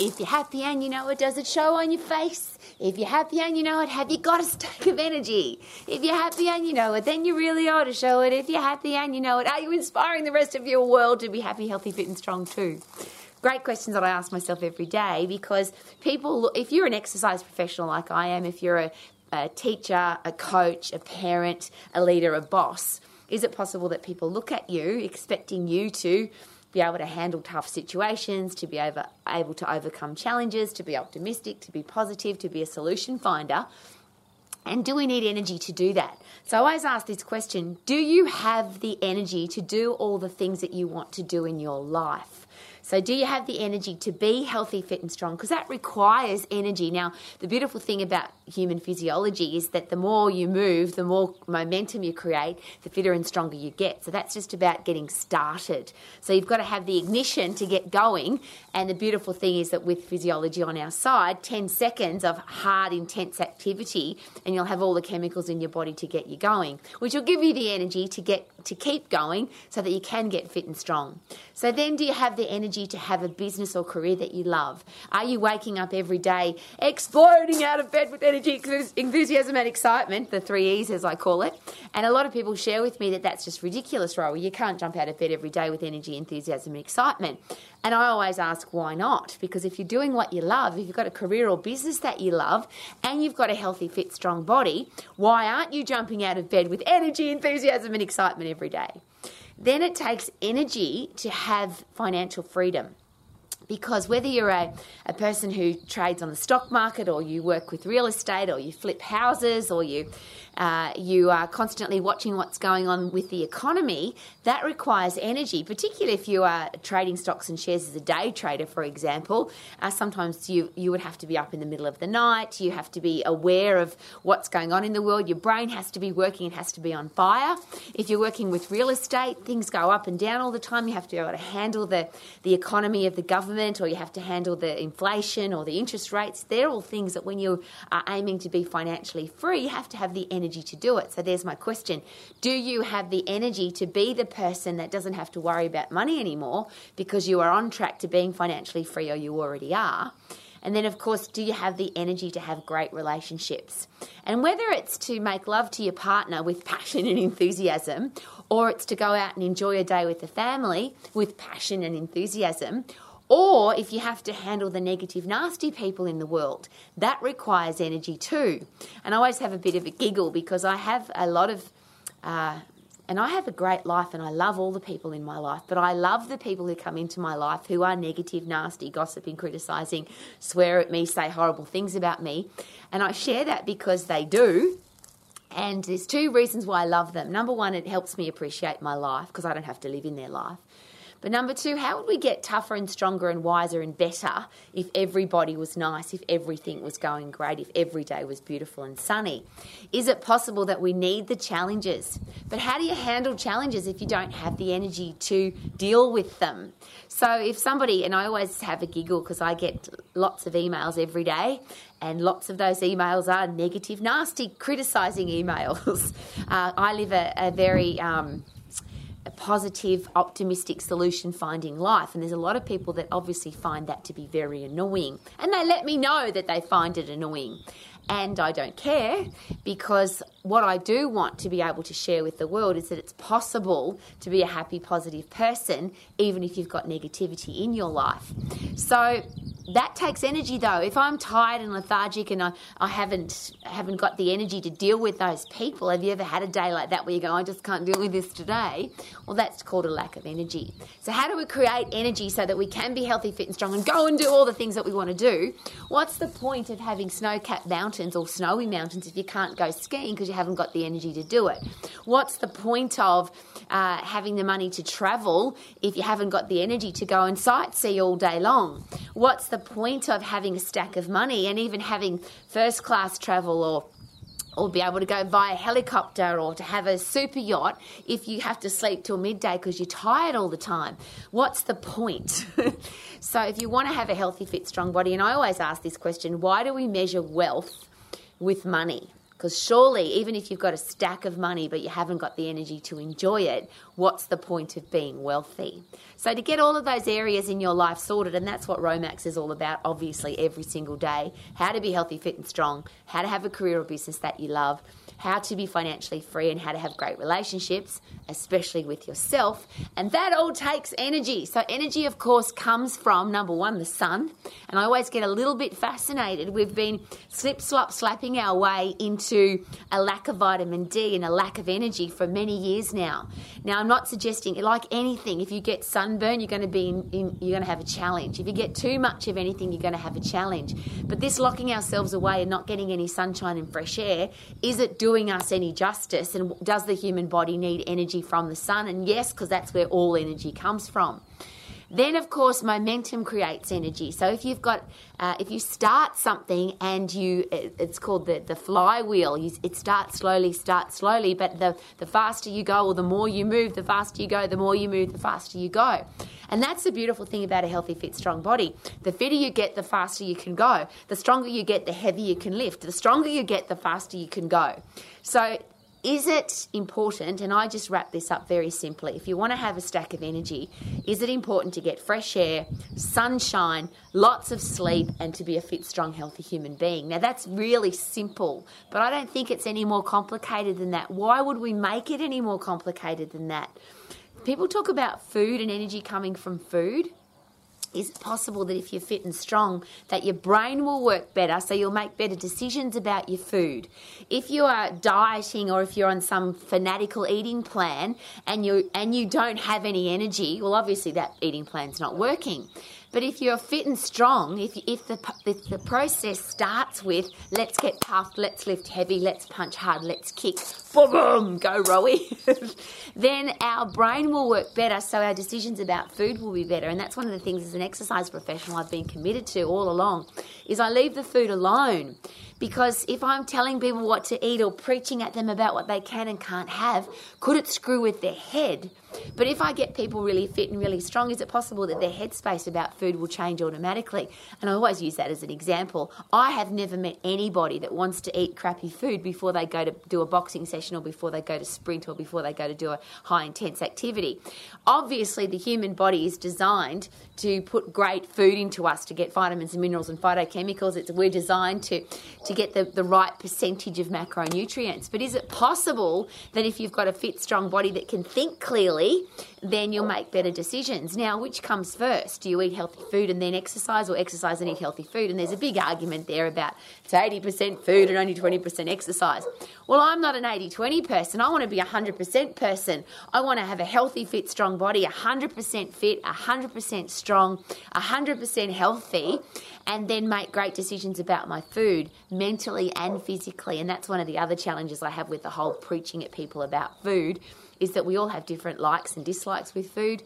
If you're happy and you know it, does it show on your face? If you're happy and you know it, have you got a stack of energy? If you're happy and you know it, then you really ought to show it. If you're happy and you know it, are you inspiring the rest of your world to be happy, healthy, fit, and strong too? Great questions that I ask myself every day because people, if you're an exercise professional like I am, if you're a, a teacher, a coach, a parent, a leader, a boss, is it possible that people look at you expecting you to be able to handle tough situations, to be able, able to overcome challenges, to be optimistic, to be positive, to be a solution finder. And do we need energy to do that? So I always ask this question Do you have the energy to do all the things that you want to do in your life? So, do you have the energy to be healthy, fit, and strong? Because that requires energy. Now, the beautiful thing about human physiology is that the more you move, the more momentum you create, the fitter and stronger you get. So, that's just about getting started. So, you've got to have the ignition to get going. And the beautiful thing is that with physiology on our side, 10 seconds of hard, intense activity, and you'll have all the chemicals in your body to get you going, which will give you the energy to get to keep going so that you can get fit and strong. So, then do you have the energy? to have a business or career that you love? Are you waking up every day exploding out of bed with energy, enthusiasm, and excitement? The three E's, as I call it. And a lot of people share with me that that's just ridiculous, Rowie. You can't jump out of bed every day with energy, enthusiasm, and excitement. And I always ask, why not? Because if you're doing what you love, if you've got a career or business that you love, and you've got a healthy, fit, strong body, why aren't you jumping out of bed with energy, enthusiasm, and excitement every day? Then it takes energy to have financial freedom. Because whether you're a, a person who trades on the stock market or you work with real estate or you flip houses or you uh, you are constantly watching what's going on with the economy, that requires energy, particularly if you are trading stocks and shares as a day trader, for example. Uh, sometimes you, you would have to be up in the middle of the night, you have to be aware of what's going on in the world, your brain has to be working, it has to be on fire. If you're working with real estate, things go up and down all the time, you have to be able to handle the, the economy of the government or you have to handle the inflation or the interest rates. They're all things that when you are aiming to be financially free, you have to have the energy energy to do it. So there's my question. Do you have the energy to be the person that doesn't have to worry about money anymore because you are on track to being financially free or you already are? And then, of course, do you have the energy to have great relationships? And whether it's to make love to your partner with passion and enthusiasm, or it's to go out and enjoy a day with the family with passion and enthusiasm, or if you have to handle the negative, nasty people in the world, that requires energy too. And I always have a bit of a giggle because I have a lot of, uh, and I have a great life and I love all the people in my life, but I love the people who come into my life who are negative, nasty, gossiping, criticizing, swear at me, say horrible things about me. And I share that because they do. And there's two reasons why I love them. Number one, it helps me appreciate my life because I don't have to live in their life. But number two, how would we get tougher and stronger and wiser and better if everybody was nice, if everything was going great, if every day was beautiful and sunny? Is it possible that we need the challenges? But how do you handle challenges if you don't have the energy to deal with them? So if somebody, and I always have a giggle because I get lots of emails every day, and lots of those emails are negative, nasty, criticizing emails. Uh, I live a, a very um, a positive, optimistic solution finding life. And there's a lot of people that obviously find that to be very annoying. And they let me know that they find it annoying. And I don't care because what I do want to be able to share with the world is that it's possible to be a happy, positive person, even if you've got negativity in your life. So that takes energy though. If I'm tired and lethargic and I, I haven't haven't got the energy to deal with those people, have you ever had a day like that where you go, I just can't deal with this today? Well, that's called a lack of energy. So how do we create energy so that we can be healthy, fit and strong and go and do all the things that we want to do? What's the point of having snow-capped mountains or snowy mountains if you can't go skiing because you haven't got the energy to do it? What's the point of uh, having the money to travel if you haven't got the energy to go and sightsee all day long? What's the the point of having a stack of money and even having first class travel or or be able to go via helicopter or to have a super yacht if you have to sleep till midday because you're tired all the time. What's the point? so, if you want to have a healthy, fit, strong body, and I always ask this question why do we measure wealth with money? Because surely, even if you've got a stack of money but you haven't got the energy to enjoy it, what's the point of being wealthy? So, to get all of those areas in your life sorted, and that's what Romax is all about, obviously, every single day. How to be healthy, fit, and strong, how to have a career or business that you love, how to be financially free, and how to have great relationships, especially with yourself. And that all takes energy. So, energy, of course, comes from number one, the sun. And I always get a little bit fascinated. We've been slip, slop, slapping our way into a lack of vitamin D and a lack of energy for many years now. Now, I'm not suggesting, like anything, if you get sunburn, you're going to be in, in, you're going to have a challenge. If you get too much of anything, you're going to have a challenge. But this locking ourselves away and not getting any sunshine and fresh air, is it doing us any justice? And does the human body need energy from the sun? And yes, because that's where all energy comes from. Then, of course, momentum creates energy. So if you've got, uh, if you start something and you, it's called the, the flywheel. You, it starts slowly, starts slowly, but the, the faster you go or the more you move, the faster you go, the more you move, the faster you go. And that's the beautiful thing about a healthy, fit, strong body. The fitter you get, the faster you can go. The stronger you get, the heavier you can lift. The stronger you get, the faster you can go. So is it important, and I just wrap this up very simply, if you want to have a stack of energy, is it important to get fresh air, sunshine, lots of sleep, and to be a fit, strong, healthy human being? Now, that's really simple, but I don't think it's any more complicated than that. Why would we make it any more complicated than that? People talk about food and energy coming from food is it possible that if you're fit and strong that your brain will work better so you'll make better decisions about your food. If you are dieting or if you're on some fanatical eating plan and you and you don't have any energy well obviously that eating plan's not working but if you're fit and strong, if, if, the, if the process starts with let's get tough, let's lift heavy, let's punch hard, let's kick, boom, go Rowie, then our brain will work better, so our decisions about food will be better. And that's one of the things as an exercise professional I've been committed to all along, is I leave the food alone. Because if I'm telling people what to eat or preaching at them about what they can and can't have, could it screw with their head? But if I get people really fit and really strong, is it possible that their headspace about food will change automatically? And I always use that as an example. I have never met anybody that wants to eat crappy food before they go to do a boxing session or before they go to sprint or before they go to do a high intense activity. Obviously, the human body is designed to put great food into us to get vitamins and minerals and phytochemicals. It's, we're designed to, to get the, the right percentage of macronutrients. But is it possible that if you've got a fit, strong body that can think clearly, then you'll make better decisions. Now, which comes first? Do you eat healthy food and then exercise, or exercise and eat healthy food? And there's a big argument there about it's 80% food and only 20% exercise. Well, I'm not an 80 20 person. I want to be a 100% person. I want to have a healthy, fit, strong body, 100% fit, 100% strong, 100% healthy, and then make great decisions about my food mentally and physically. And that's one of the other challenges I have with the whole preaching at people about food is that we all have different likes and dislikes with food.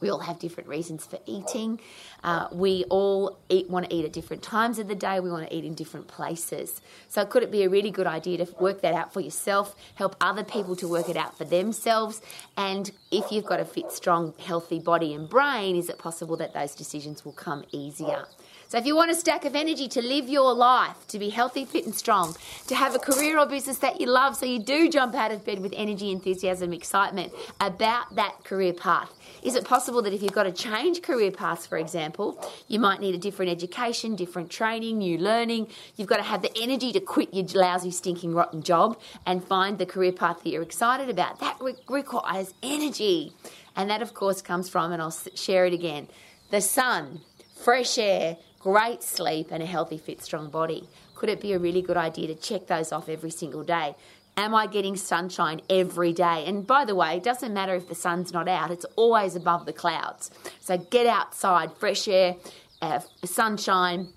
We all have different reasons for eating. Uh, we all eat, want to eat at different times of the day. We want to eat in different places. So, could it be a really good idea to work that out for yourself, help other people to work it out for themselves? And if you've got a fit, strong, healthy body and brain, is it possible that those decisions will come easier? So if you want a stack of energy to live your life, to be healthy, fit, and strong, to have a career or business that you love, so you do jump out of bed with energy, enthusiasm, excitement about that career path. Is it possible that if you've got to change career paths, for example, you might need a different education, different training, new learning? You've got to have the energy to quit your lousy, stinking, rotten job and find the career path that you're excited about. That re- requires energy. And that, of course, comes from, and I'll share it again the sun, fresh air, great sleep, and a healthy, fit, strong body. Could it be a really good idea to check those off every single day? Am I getting sunshine every day? And by the way, it doesn't matter if the sun's not out, it's always above the clouds. So get outside, fresh air, uh, sunshine,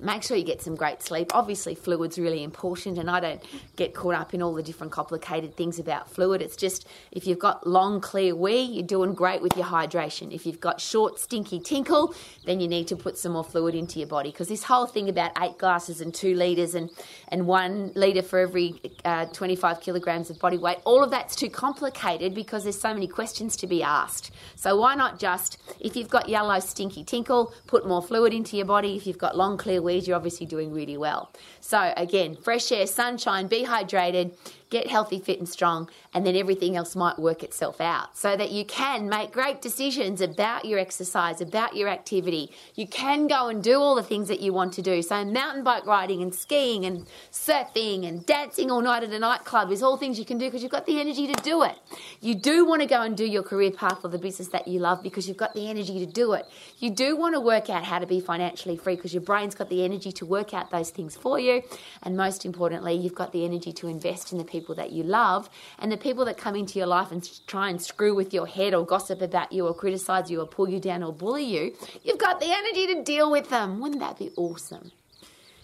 make sure you get some great sleep. Obviously, fluid's really important, and I don't get caught up in all the different complicated things about fluid. It's just if you've got long, clear wee, you're doing great with your hydration. If you've got short, stinky tinkle, then you need to put some more fluid into your body because this whole thing about eight glasses and two litres and, and one litre for every uh, 25 kilograms of body weight, all of that's too complicated because there's so many questions to be asked. So, why not just, if you've got yellow, stinky tinkle, put more fluid into your body. If you've got long, clear weeds, you're obviously doing really well. So, again, fresh air, sunshine, be hydrated, get healthy, fit, and strong, and then everything else might work itself out so that you can make great decisions about your exercise, about your activity. You can go and do all the things that you want to do. So, mountain bike riding and skiing and surfing and dancing all night at a nightclub is all things you can do because you've got the energy to do it. You do want to go and do your career path or the business that you love because you've got the energy to do it. You do want to work out how to be financially free because your brain's got the energy to work out those things for you. And most importantly, you've got the energy to invest in the people that you love and the people that come into your life and try and screw with your head or gossip about you or criticize you or pull you down or bully you. You've got the energy to deal with them. Wouldn't that be awesome?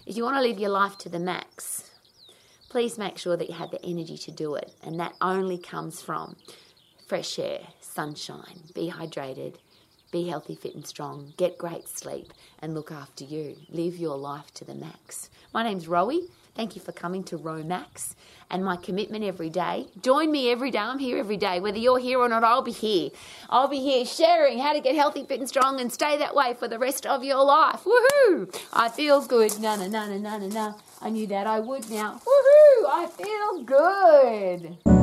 If you want to live your life to the max, please make sure that you have the energy to do it. And that only comes from fresh air, sunshine, be hydrated, be healthy, fit, and strong, get great sleep, and look after you. Live your life to the max. My name's Rowie. Thank you for coming to Romax and my commitment every day. Join me every day. I'm here every day. Whether you're here or not, I'll be here. I'll be here sharing how to get healthy, fit, and strong and stay that way for the rest of your life. Woohoo! I feel good. Na na na na na na. I knew that I would now. Woohoo! I feel good.